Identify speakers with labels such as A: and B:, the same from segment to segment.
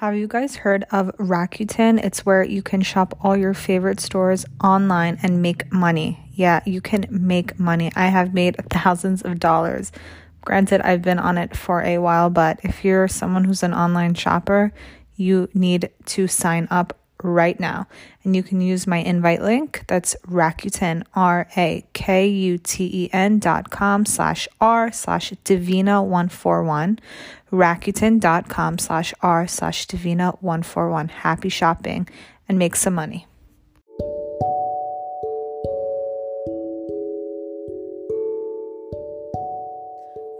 A: Have you guys heard of Rakuten? It's where you can shop all your favorite stores online and make money. Yeah, you can make money. I have made thousands of dollars. Granted, I've been on it for a while, but if you're someone who's an online shopper, you need to sign up right now. And you can use my invite link. That's Rakuten, R A K U T E N dot com slash R slash Divina 141. Rakuten dot com slash R slash Divina 141. Happy shopping and make some money.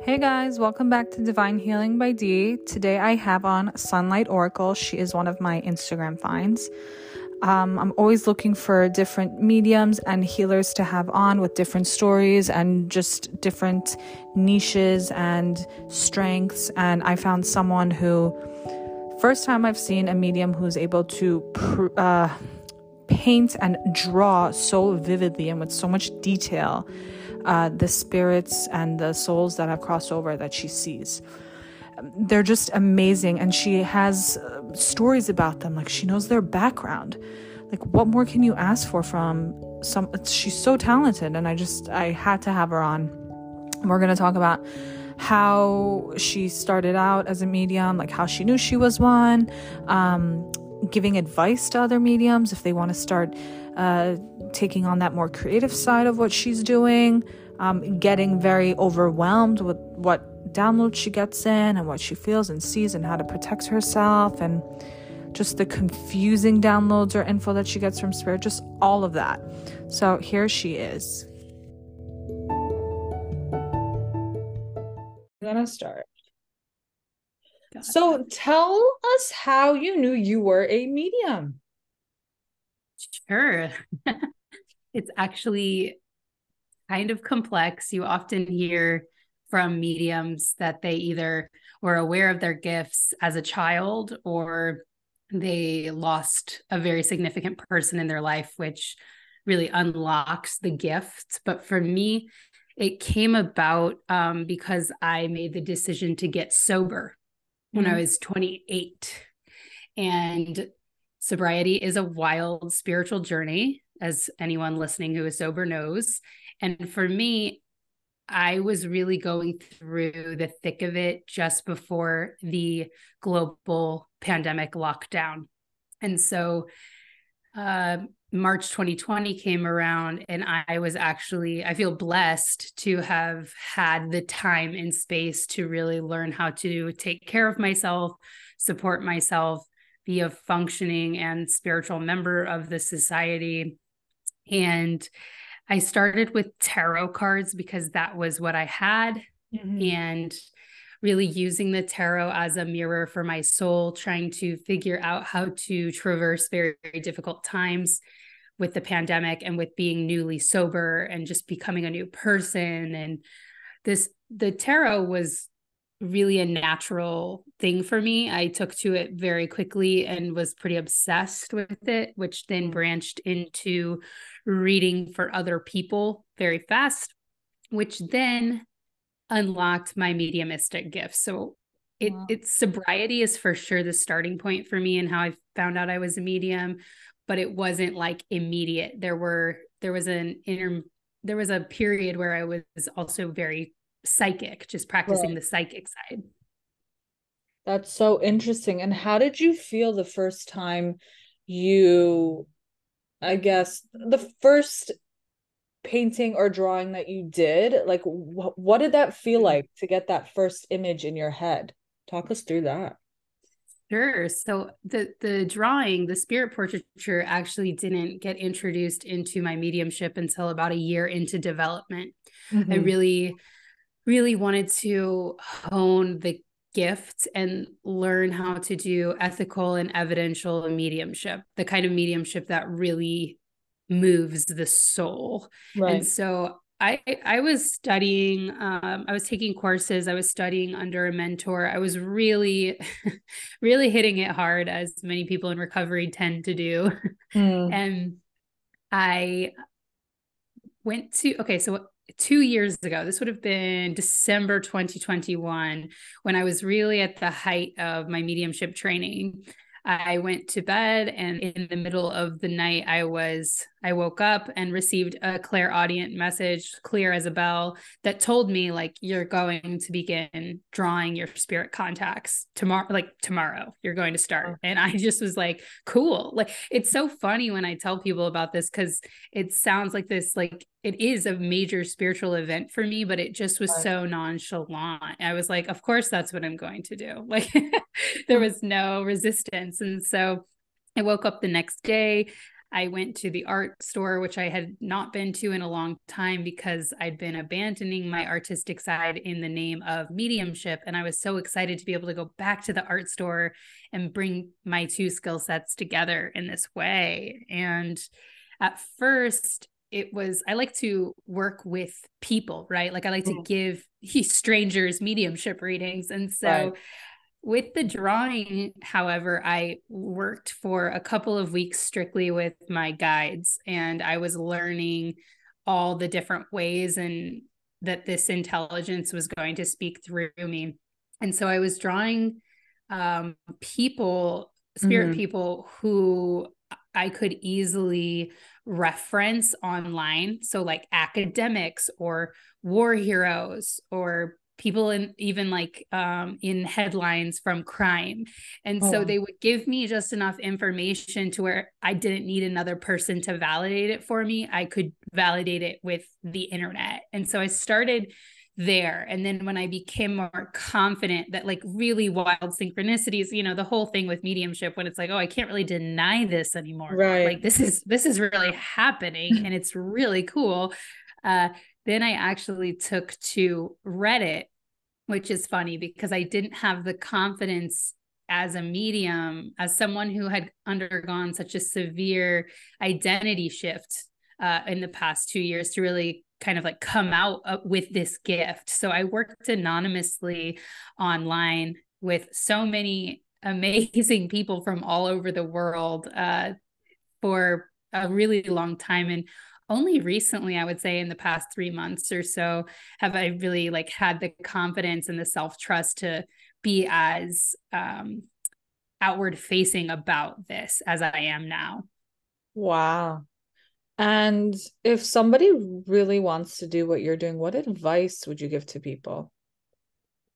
A: Hey guys, welcome back to Divine Healing by D. Today I have on Sunlight Oracle. She is one of my Instagram finds. Um, I'm always looking for different mediums and healers to have on with different stories and just different niches and strengths. And I found someone who, first time I've seen a medium who's able to pr- uh, paint and draw so vividly and with so much detail uh, the spirits and the souls that have crossed over that she sees. They're just amazing, and she has uh, stories about them. Like she knows their background. Like, what more can you ask for from some? She's so talented, and I just I had to have her on. We're gonna talk about how she started out as a medium, like how she knew she was one, um, giving advice to other mediums if they want to start uh, taking on that more creative side of what she's doing, um, getting very overwhelmed with what downloads she gets in and what she feels and sees and how to protect herself and just the confusing downloads or info that she gets from spirit, just all of that. So here she is. I'm gonna start. So tell us how you knew you were a medium.
B: Sure. it's actually kind of complex. You often hear from mediums that they either were aware of their gifts as a child or they lost a very significant person in their life, which really unlocks the gifts. But for me, it came about um, because I made the decision to get sober. When I mm-hmm. was 28. And sobriety is a wild spiritual journey, as anyone listening who is sober knows. And for me, I was really going through the thick of it just before the global pandemic lockdown. And so uh, March 2020 came around, and I was actually, I feel blessed to have had the time and space to really learn how to take care of myself, support myself, be a functioning and spiritual member of the society. And I started with tarot cards because that was what I had. Mm-hmm. And really using the tarot as a mirror for my soul, trying to figure out how to traverse very, very difficult times with the pandemic and with being newly sober and just becoming a new person. And this, the tarot was really a natural thing for me. I took to it very quickly and was pretty obsessed with it, which then branched into reading for other people very fast, which then unlocked my mediumistic gifts. So it wow. it's sobriety is for sure the starting point for me and how I found out I was a medium, but it wasn't like immediate. There were there was an inter there was a period where I was also very psychic, just practicing right. the psychic side.
A: That's so interesting. And how did you feel the first time you, I guess, the first painting or drawing that you did? Like, wh- what did that feel like to get that first image in your head? Talk us through that.
B: Sure. So the the drawing, the spirit portraiture actually didn't get introduced into my mediumship until about a year into development. Mm-hmm. I really really wanted to hone the gift and learn how to do ethical and evidential mediumship, the kind of mediumship that really moves the soul. Right. And so I I was studying um, I was taking courses, I was studying under a mentor. I was really really hitting it hard as many people in recovery tend to do. Mm. And I went to okay, so two years ago. This would have been December 2021 when I was really at the height of my mediumship training. I went to bed and in the middle of the night I was I woke up and received a clairaudient message clear as a bell that told me like you're going to begin drawing your spirit contacts tomorrow like tomorrow you're going to start oh. and I just was like cool like it's so funny when I tell people about this cuz it sounds like this like it is a major spiritual event for me, but it just was so nonchalant. I was like, of course, that's what I'm going to do. Like, hmm. there was no resistance. And so I woke up the next day. I went to the art store, which I had not been to in a long time because I'd been abandoning my artistic side in the name of mediumship. And I was so excited to be able to go back to the art store and bring my two skill sets together in this way. And at first, it was I like to work with people, right? Like I like mm-hmm. to give strangers mediumship readings. And so right. With the drawing, however, I worked for a couple of weeks strictly with my guides and I was learning all the different ways and that this intelligence was going to speak through me. And so I was drawing um, people, spirit mm-hmm. people who I could easily reference online. So, like academics or war heroes or people in even like um, in headlines from crime. And oh. so they would give me just enough information to where I didn't need another person to validate it for me. I could validate it with the internet. And so I started there. And then when I became more confident that like really wild synchronicities, you know, the whole thing with mediumship when it's like, oh, I can't really deny this anymore.
A: Right.
B: Like this is this is really happening and it's really cool. Uh then I actually took to Reddit, which is funny because I didn't have the confidence as a medium, as someone who had undergone such a severe identity shift uh, in the past two years to really kind of like come out with this gift. So I worked anonymously online with so many amazing people from all over the world uh, for a really long time. And only recently, I would say in the past three months or so, have I really like had the confidence and the self trust to be as um, outward facing about this as I am now.
A: Wow. And if somebody really wants to do what you're doing, what advice would you give to people?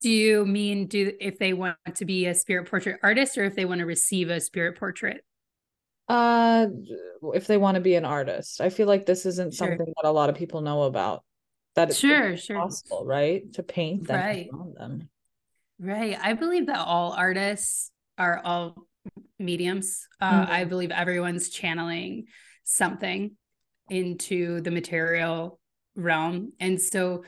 B: Do you mean do if they want to be a spirit portrait artist or if they want to receive a spirit portrait?
A: Uh if they want to be an artist. I feel like this isn't sure. something that a lot of people know about. That it's
B: sure, sure.
A: possible, right? To paint them,
B: right. them. Right. I believe that all artists are all mediums. Uh, mm-hmm. I believe everyone's channeling something into the material realm. And so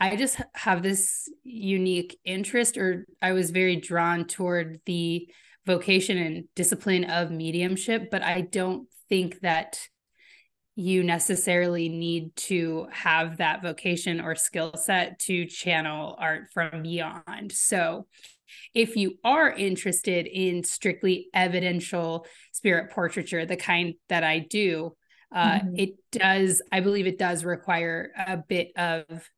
B: I just have this unique interest, or I was very drawn toward the vocation and discipline of mediumship, but I don't think that you necessarily need to have that vocation or skill set to channel art from beyond. So, if you are interested in strictly evidential spirit portraiture, the kind that I do, uh, mm-hmm. it does i believe it does require a bit of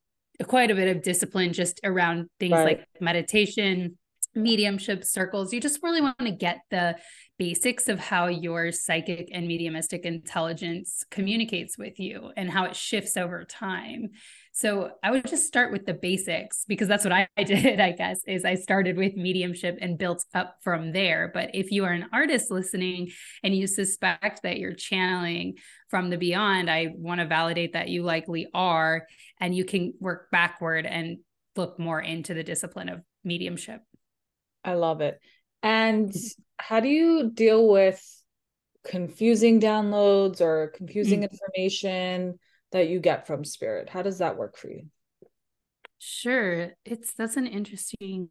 B: quite a bit of discipline just around things right. like meditation mediumship circles you just really want to get the basics of how your psychic and mediumistic intelligence communicates with you and how it shifts over time so I would just start with the basics because that's what I, did, I guess, is I started with mediumship and built up from there. But if you are an artist listening and you suspect that you're channeling from the beyond, I want to validate that you likely are, and you can work backward and look more into the discipline of mediumship.
A: I love it. And how do you deal with confusing downloads or confusing mm-hmm. information? that you get from spirit how does that work for you
B: sure it's that's an interesting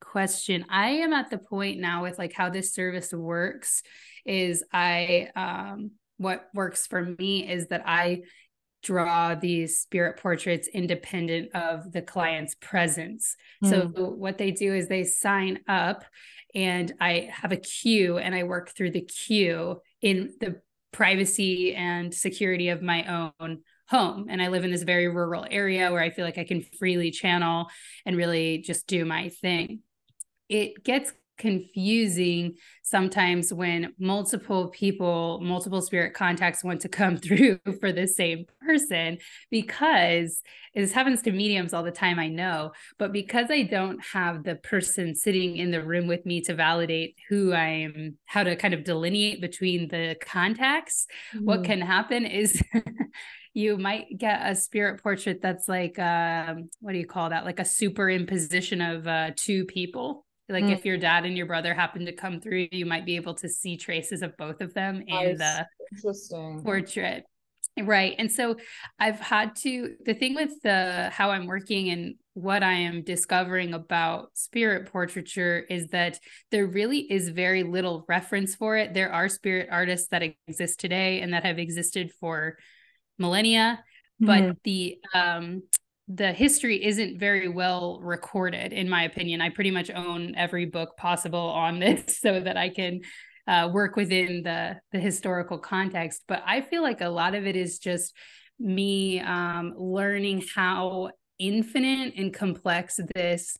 B: question i am at the point now with like how this service works is i um what works for me is that i draw these spirit portraits independent of the client's presence mm. so what they do is they sign up and i have a queue and i work through the queue in the privacy and security of my own home. And I live in this very rural area where I feel like I can freely channel and really just do my thing. It gets confusing sometimes when multiple people, multiple spirit contacts want to come through for the same person because this happens to mediums all the time, I know, but because I don't have the person sitting in the room with me to validate who I am, how to kind of delineate between the contacts, mm. what can happen is you might get a spirit portrait that's like um, what do you call that? Like a superimposition of uh, two people like mm. if your dad and your brother happen to come through, you might be able to see traces of both of them in the
A: interesting
B: portrait. Right. And so I've had to the thing with the how I'm working and what I am discovering about spirit portraiture is that there really is very little reference for it. There are spirit artists that exist today and that have existed for millennia, mm-hmm. but the um the history isn't very well recorded in my opinion. I pretty much own every book possible on this so that i can uh, work within the the historical context. But i feel like a lot of it is just me um, learning how infinite and complex this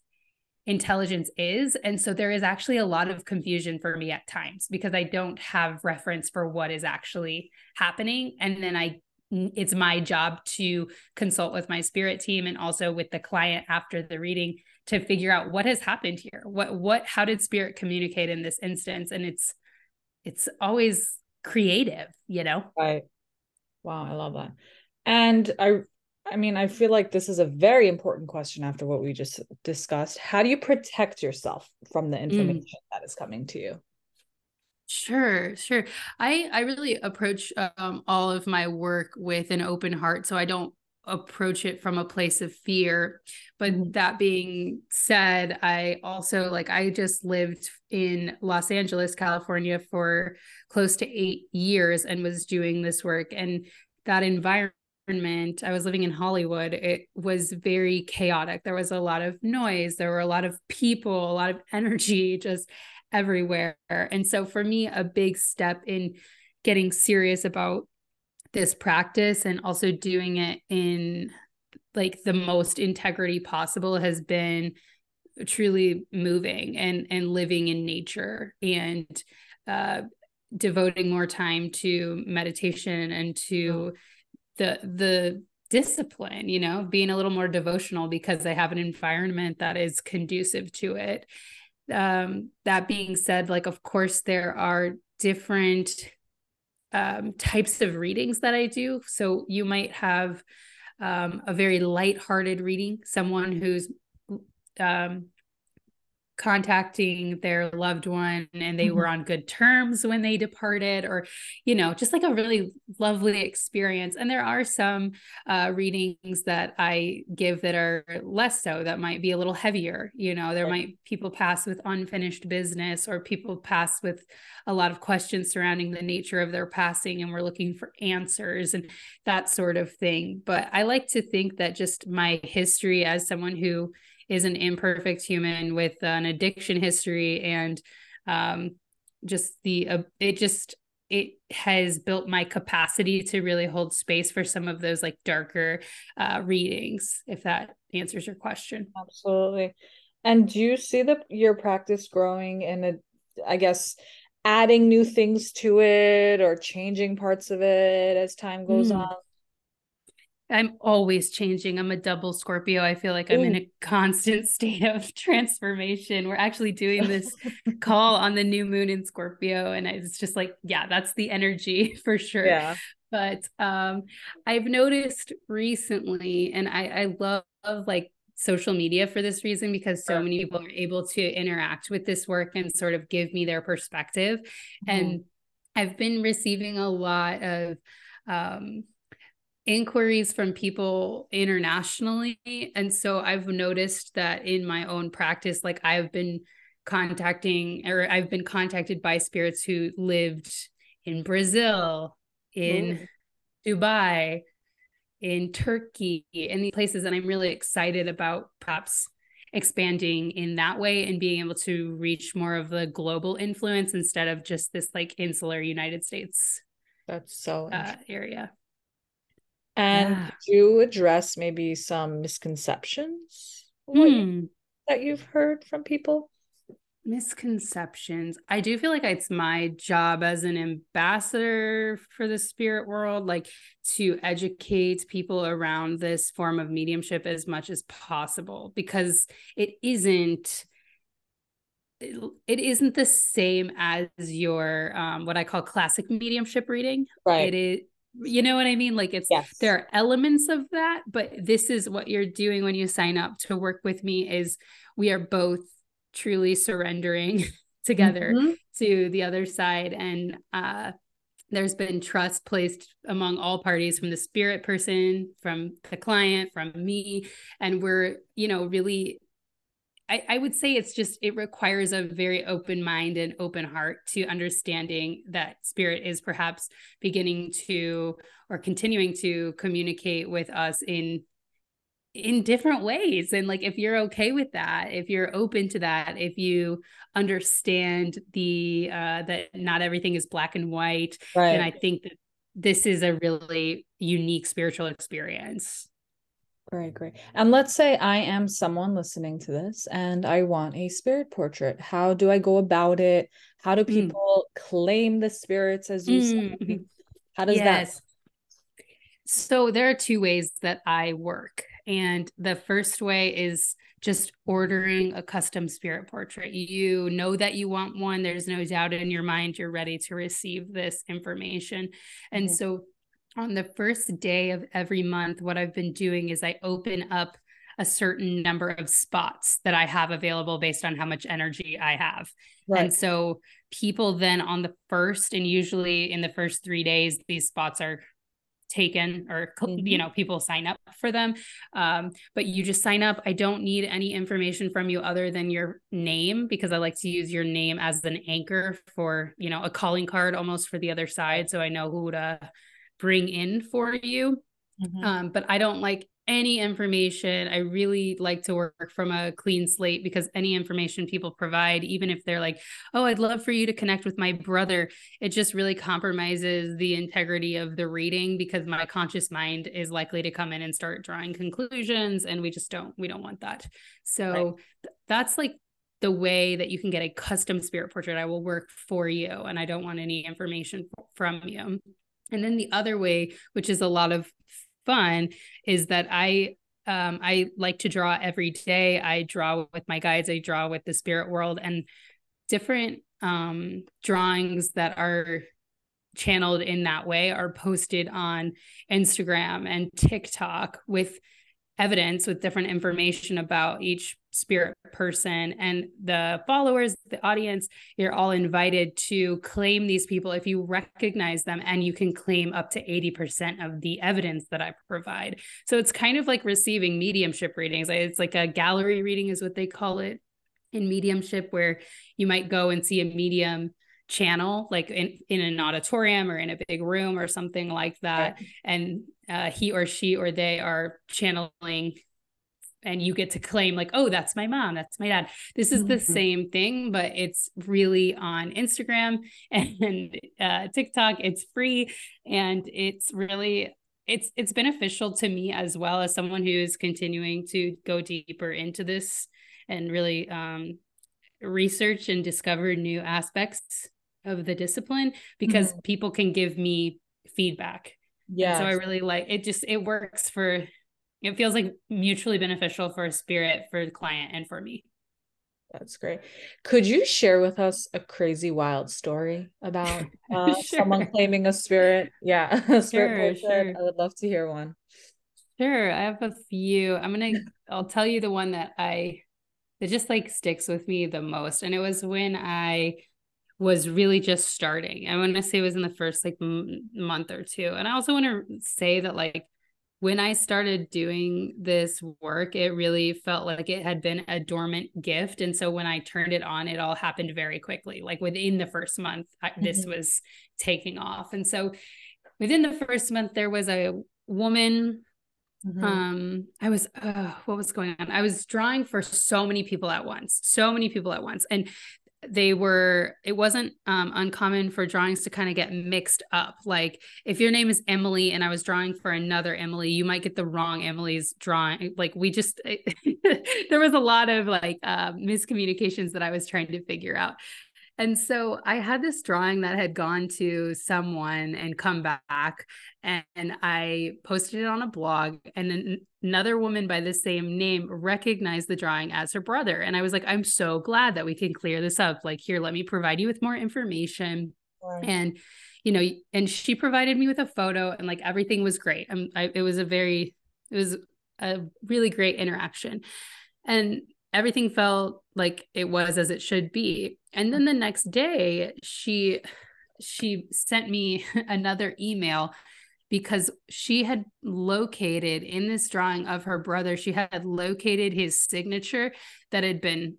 B: intelligence is. And so there is actually a lot of confusion for me at times because i don't have reference for what is actually happening. And then i it's my job to consult with my spirit team and also with the client after the reading to figure out what has happened here. What what how did spirit communicate in this instance? And it's it's always creative you know?
A: Right. Wow i love that. And i i mean i feel like this is a very important question after what we just discussed. How do you protect yourself from the mm. information mm. that is coming to you
B: Sure, sure. I I really approach um, all of my work with an open heart, so I don't approach it from a place of fear. But mm-hmm. that being said, I also like I just lived in Los Angeles, California for close to 8 years and was doing this work and that environment I was living in Hollywood. It was very chaotic. There was a lot of noise, there were a lot of people, a lot of energy just everywhere. And so for me, a big step in getting serious about this practice and also doing it in like the most integrity possible has been truly moving and and living in nature and uh devoting more time to meditation and to the the discipline you know being a little more devotional because i have an environment that is conducive to it um, that being said, like, of course, there are different um, types of readings that I do. So you might have um, a very light-hearted reading, someone who's um, contacting their loved one and they mm-hmm. were on good terms when they departed or you know just like a really lovely experience. And there are some uh, readings that i give that are less so that might be a little heavier you know there might people pass with unfinished business or people pass with a lot of questions surrounding the nature of their passing and we're looking for answers and that sort of thing. But i like to think that just my history as someone who is an imperfect human with an addiction history and um, just the uh, it just it has built my capacity to really hold space for some of those like darker uh, readings if that answers your question.
A: Absolutely. And do you see the your practice growing in a i guess adding new things to it or changing parts of it as time goes mm. on
B: I'm always changing. I'm a double Scorpio. I feel like I'm Ooh. in a constant state of transformation. We're actually doing this call on the new moon in Scorpio. And it's just like, yeah, that's the energy for sure.
A: Yeah.
B: But um, I've noticed recently, and I, I love, love like social media for this reason because so many people are able to interact with this work and sort of give me their perspective. Mm-hmm. And I've been receiving a lot of um, inquiries from people internationally. And so I've noticed that in my own practice, like I've been contacting or I've been contacted by spirits who lived in Brazil, in Ooh. Dubai, in Turkey, in these places. And I'm really excited about perhaps expanding in that way and being able to reach more of the global influence instead of just this like insular United States
A: that's so
B: uh, area
A: And yeah. you address maybe some misconceptions hmm. that you've heard from people?
B: Misconceptions. I do feel like it's my job as an ambassador for the spirit world, like to educate people around this form of mediumship as much as possible because it isn't it isn't the same as your um what I call classic mediumship reading.
A: Right.
B: It is you know what I mean? Like it's yes. there are elements of that, but this is what you're doing when you sign up to work with me is we are both truly surrendering together mm-hmm. to the other side and uh there's been trust placed among all parties from the spirit person from the client from me and we're you know really I, I would say it's just it requires a very open mind and open heart to understanding that spirit is perhaps beginning to or continuing to communicate with us in in different ways and like if you're okay with that if you're open to that if you understand the uh that not everything is black and white right. then i think that this is a really unique spiritual experience
A: Great, great. And let's say I am someone listening to this and I want a spirit portrait. How do I go about it? How do mm. people mm. claim the spirits as you mm. say? How does yes. that?
B: So there are two ways that I work. And the first way is just ordering a custom spirit portrait. You know that you want one. There's no doubt in your mind you're ready to receive this information. And mm-hmm. so on the first day of every month, what I've been doing is I open up a certain number of spots that I have available based on how much energy I have. Right. And so people then on the first, and usually in the first three days, these spots are taken or mm-hmm. you know people sign up for them um, but you just sign up i don't need any information from you other than your name because i like to use your name as an anchor for you know a calling card almost for the other side so i know who to bring in for you. Mm-hmm. Um, but I don't like any information. I really like to work from a clean slate because any information people provide, even if they're like, oh, I'd love for you to connect with my brother, it just really compromises the integrity of the reading because my conscious mind is likely to come in and start drawing conclusions. And we just don't, we don't want that. So right. that's like the way that you can get a custom spirit portrait. I will work for you and I don't want any information from you. And then the other way, which is a lot of fun, is that I um, I like to draw every day. I draw with my guides. I draw with the spirit world and different um, drawings that are channeled in that way are posted on Instagram and TikTok with evidence with different information about each spirit person and the followers the audience you're all invited to claim these people if you recognize them and you can claim up to 80% of the evidence that i provide. So it's kind of like receiving mediumship readings. It's like a gallery reading is what they call it in mediumship where you might go and see a medium channel like in, in an auditorium or in a big room or something like that. And uh, he or she or they are channeling and you get to claim like oh that's my mom that's my dad this is the mm-hmm. same thing but it's really on instagram and uh, tiktok it's free and it's really it's it's beneficial to me as well as someone who is continuing to go deeper into this and really um, research and discover new aspects of the discipline because mm-hmm. people can give me feedback. Yeah. So I really like it just it works for it feels like mutually beneficial for a spirit for the client and for me.
A: That's great. Could you share with us a crazy wild story about uh, sure. someone claiming a spirit? Yeah, a spirit sure, sure. I would love to hear one.
B: Sure, I have a few. I'm gonna. I'll tell you the one that I that just like sticks with me the most, and it was when I was really just starting. I want to say it was in the first like m- month or two. And I also want to say that like when I started doing this work, it really felt like it had been a dormant gift. And so when I turned it on, it all happened very quickly. Like within the first month, mm-hmm. this was taking off. And so within the first month, there was a woman. Mm-hmm. Um, I was, uh, what was going on? I was drawing for so many people at once, so many people at once. And they were it wasn't um, uncommon for drawings to kind of get mixed up. Like if your name is emily and i was drawing for another emily you might get the wrong emily's drawing. Like we just there was a lot of like uh, miscommunications that i was trying to figure out and so I had this drawing that had gone to someone and come back, and, I posted it on a blog. And another woman by the same name recognized the drawing as her brother. And I was like, I'm so glad that we can clear this up. Like, here, let me provide you with more information. Right. And you know, and she provided me with a photo, and like everything was great. Um, I, it was a very, it was a really great interaction. And everything felt like it was as it should be. And then the next day she she sent me another email because she had located in this drawing of her brother she had located his signature that had been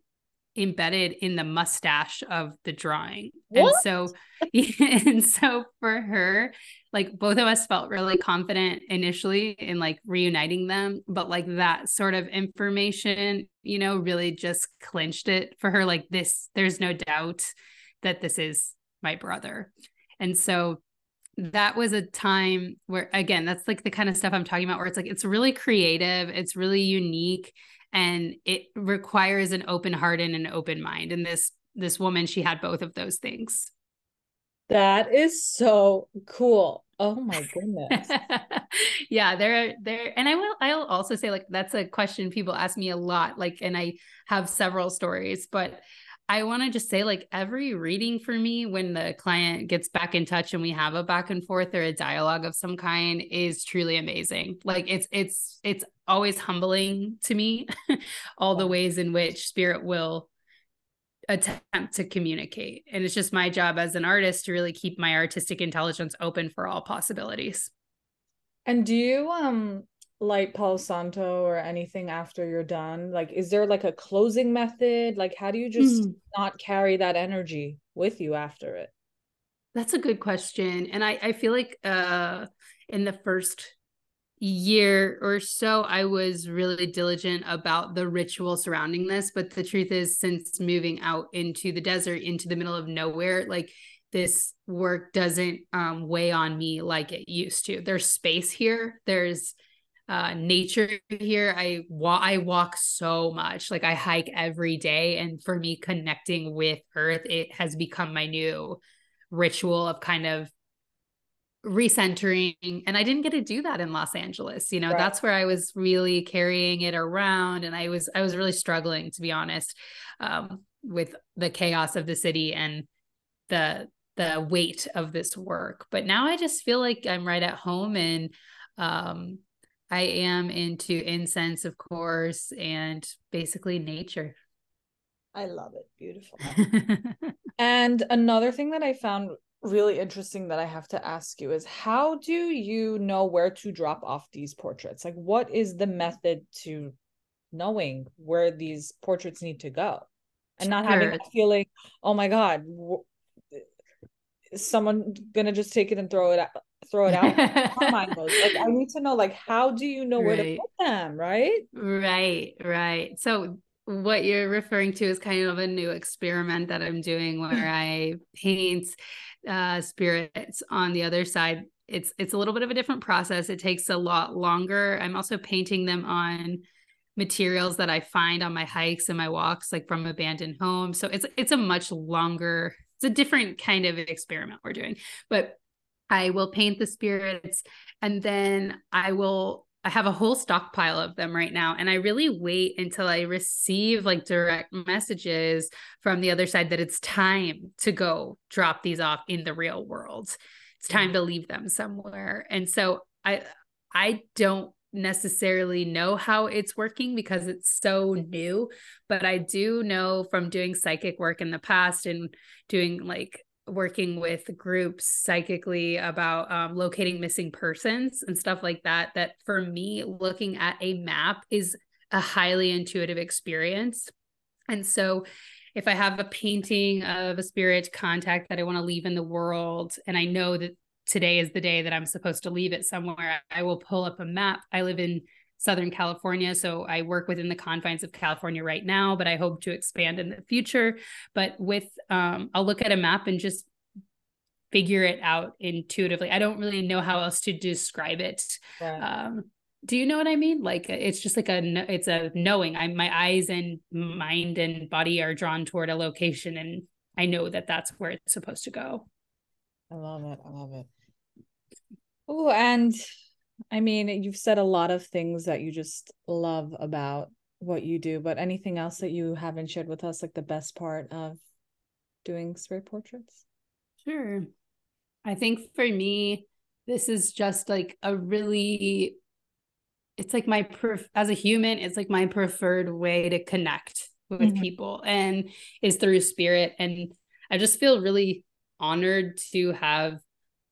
B: embedded in the mustache of the drawing. What? And so and so for her, like both of us felt really confident initially in like reuniting them, but like that sort of information, you know, really just clinched it for her like this there's no doubt that this is my brother. And so that was a time where again that's like the kind of stuff i'm talking about where it's like it's really creative it's really unique and it requires an open heart and an open mind. And this this woman she had both of those things.
A: That is so cool. Oh my goodness.
B: Yeah there there and i will i'll also say like that's a question people ask me a lot like and i have several stories but I want to just say, like, every reading for me, when the client gets back in touch and we have a back and forth or a dialogue of some kind, is truly amazing. Like, it's, it's, it's always humbling to me, all the ways in which spirit will attempt to communicate. And it's just my job as an artist to really keep my artistic intelligence open for all possibilities.
A: And do you, um, light Palo Santo or anything after you're done? Like, is there like a closing method? Like, how do you just mm. not carry that energy with you after it?
B: That's a good question. And I, I feel like uh in the first year or so, I was really diligent about the ritual surrounding this. But the truth is, since moving out into the desert, into the middle of nowhere, like this work doesn't um, weigh on me like it used to. There's space here. There's uh, nature here. I walk I walk so much. Like I hike every day and for me connecting with earth it has become my new ritual of kind of recentering and I didn't get to do that in Los Angeles. You know, right. that's where I was really carrying it around and I was I was really struggling to be honest um, with the chaos of the city and the the weight of this work. But now I just feel like I'm right at home and um I am into incense, of course, and basically nature.
A: I love it. Beautiful. and another thing that I found really interesting that I have to ask you is how do you know where to drop off these portraits? Like, what is the method to knowing where these portraits need to go and not sure. having that feeling, oh my God, is someone gonna just take it and throw it out throw it out like i need to know like how do you know right. where to put them right?
B: Right right. So what you're referring to is kind of a new experiment that i'm doing where i paint uh spirits on the other side. It's it's a little bit of a different process. It takes a lot longer. I'm also painting them on materials that i find on my hikes and my walks like from abandoned homes. So it's it's a much longer it's a different kind of experiment we're doing. But I will paint the spirits and then I will I have a whole stockpile of them right now and I really wait until I receive like direct messages from the other side that it's time to go drop these off in the real world. It's time to leave them somewhere. And so I I don't necessarily know how it's working because it's so new, but I do know from doing psychic work in the past and doing like working with groups psychically about um, locating missing persons and stuff like that that for me looking at a map is a highly intuitive experience. And so if i have a painting of a spirit contact that i want to leave in the world and i know that today is the day that i'm supposed to leave it somewhere i will pull up a map. I live in Southern California. So I work within the confines of California right now, but I hope to expand in the future. But with, um, I'll look at a map and just figure it out intuitively. I don't really know how else to describe it. Um, do you know what I mean? Like it's just like a it's a knowing. I my eyes and mind and body are drawn toward a location, and I know that that's where it's supposed to go.
A: I love it. I love it. Oh, and I mean, you've said a lot of things that you just love about what you do, but anything else that you haven't shared with us, like the best part of doing spirit portraits?
B: Sure. I think for me, this is just like a really, it's like my, pref- as a human, it's like my preferred way to connect with mm-hmm. people and is through spirit. And I just feel really honored to have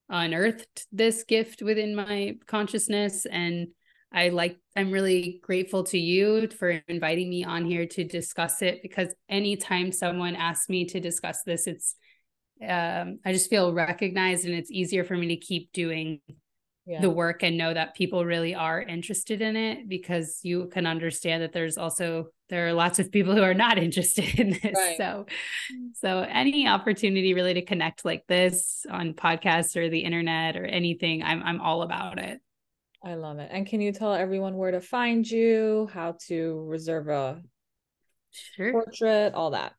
B: unearthed this gift within my consciousness and I like I'm really grateful to you for inviting me on here to discuss it because anytime someone asks me to discuss this it's um, I just feel recognized and it's easier for me to keep doing yeah. the work and know that people really are interested in it because you can understand that there's also there are lots of people who are not interested in this. Right. so mm. so any opportunity really to connect like this on podcasts or the internet or anything i'm i'm all about it.
A: I love it. And can you tell everyone where to find you how to reserve a sure. portrait all that?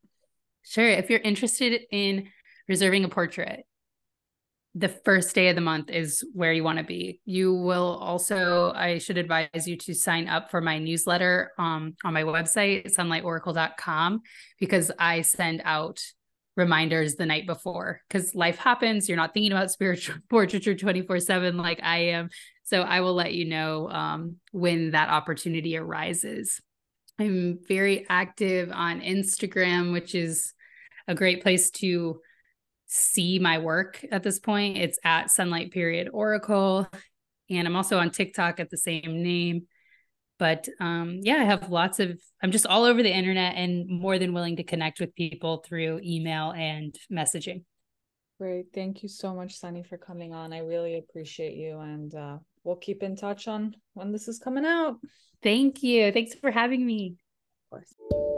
B: Sure. If you're interested in reserving a portrait the first day of the month is where you want to be. You will also, I should advise you to sign up for my newsletter um, on my website, sunlightoracle.com, because I send out reminders the night before because life happens. You're not thinking about spiritual portraiture 24 7 like I am. So I will let you know um, when that opportunity arises. I'm very active on Instagram, which is a great place to see my work at this point. It's at Sunlight Period Oracle. And I'm also on TikTok at the same name. But um, yeah, I have lots of, I'm just all over the internet and more than willing to connect with people through email and messaging.
A: Great. Thank you so much, Sunny, for coming on. I really appreciate you. And uh, we'll keep in touch on when this is coming out.
B: Thank you. Thanks for having me. Of course.